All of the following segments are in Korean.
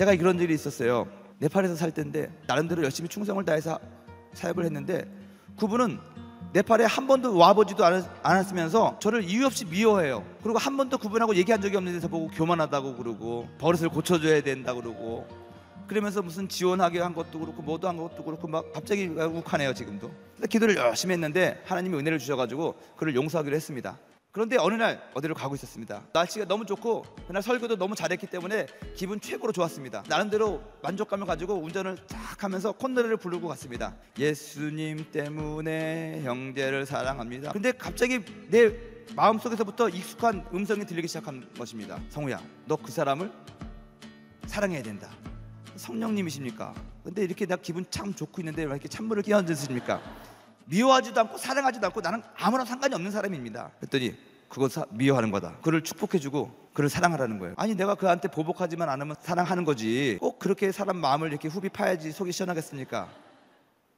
제가 그런 일이 있었어요. 네팔에서 살 때인데 나름대로 열심히 충성을 다해서 사역을 했는데 그분은 네팔에 한 번도 와보지도 않았, 않았으면서 저를 이유 없이 미워해요. 그리고 한 번도 그분하고 얘기한 적이 없는 데서 보고 교만하다고 그러고 버릇을 고쳐줘야 된다 그러고 그러면서 무슨 지원하게 한 것도 그렇고 뭐도 한 것도 그렇고 막 갑자기 욱하네요 지금도. 기도를 열심히 했는데 하나님이 은혜를 주셔가지고 그를 용서하기로 했습니다. 그런데 어느 날 어디로 가고 있었습니다. 날씨가 너무 좋고 그날 설교도 너무 잘했기 때문에 기분 최고로 좋았습니다. 나름대로 만족감을 가지고 운전을 쫙 하면서 콧노래를 부르고 갔습니다. 예수님 때문에 형제를 사랑합니다. 근데 갑자기 내 마음속에서부터 익숙한 음성이 들리기 시작한 것입니다. 성우야, 너 그 사람을 사랑해야 된다. 성령님이십니까? 근데 이렇게 나 기분 참 좋고 있는데 왜 이렇게 찬물을 끼얹으십니까? 미워하지도 않고 사랑하지도 않고 나는 아무런 상관이 없는 사람입니다. 그랬더니 그거 사, 미워하는 거다. 그를 축복해주고 그를 사랑하라는 거예요. 아니 내가 그한테 보복하지만 않으면 사랑하는 거지. 꼭 그렇게 사람 마음을 이렇게 후비 파야지 속이 시원하겠습니까?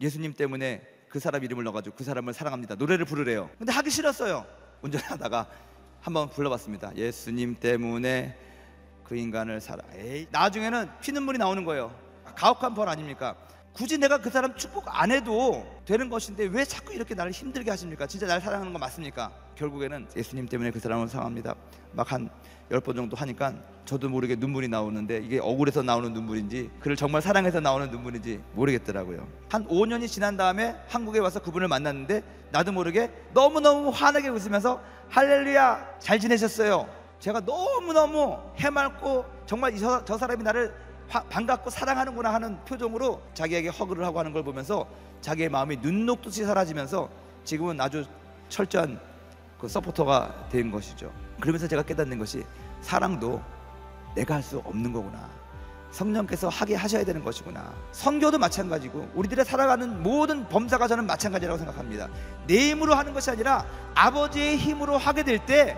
예수님 때문에 그 사람 이름을 넣어가지고 그 사람을 사랑합니다. 노래를 부르래요. 근데 하기 싫었어요. 운전하다가 한번 불러봤습니다. 예수님 때문에 그 인간을 사랑. 에이, 나중에는 피눈물이 나오는 거예요. 가혹한 벌 아닙니까? 굳이 내가 그 사람 축복 안 해도 되는 것인데 왜 자꾸 이렇게 나를 힘들게 하십니까? 진짜 날 사랑하는 거 맞습니까? 결국에는 예수님 때문에 그 사람을 사랑합니다. 막 한 열 번 정도 하니까 저도 모르게 눈물이 나오는데 이게 억울해서 나오는 눈물인지 그를 정말 사랑해서 나오는 눈물인지 모르겠더라고요. 한 5년이 지난 다음에 한국에 와서 그분을 만났는데 나도 모르게 너무너무 환하게 웃으면서 할렐루야 잘 지내셨어요. 제가 너무너무 해맑고 정말 저, 저 사람이 나를 화, 반갑고 사랑하는구나 하는 표정으로 자기에게 허그를 하고 하는 걸 보면서 자기의 마음이 눈 녹듯이 사라지면서 지금은 아주 철저한 그 서포터가 된 것이죠. 그러면서 제가 깨닫는 것이 사랑도 내가 할 수 없는 거구나. 성령께서 하게 하셔야 되는 것이구나. 성교도 마찬가지고 우리들의 살아가는 모든 범사가 저는 마찬가지라고 생각합니다. 내 힘으로 하는 것이 아니라 아버지의 힘으로 하게 될 때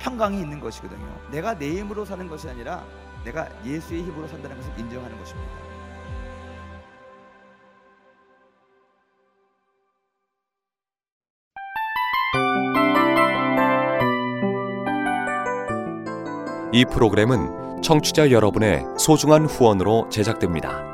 평강이 있는 것이거든요. 내가 내 힘으로 사는 것이 아니라 내가 예수의 힘으로 산다는 것을 인정하는 것입니다. 이 프로그램은 청취자 여러분의 소중한 후원으로 제작됩니다.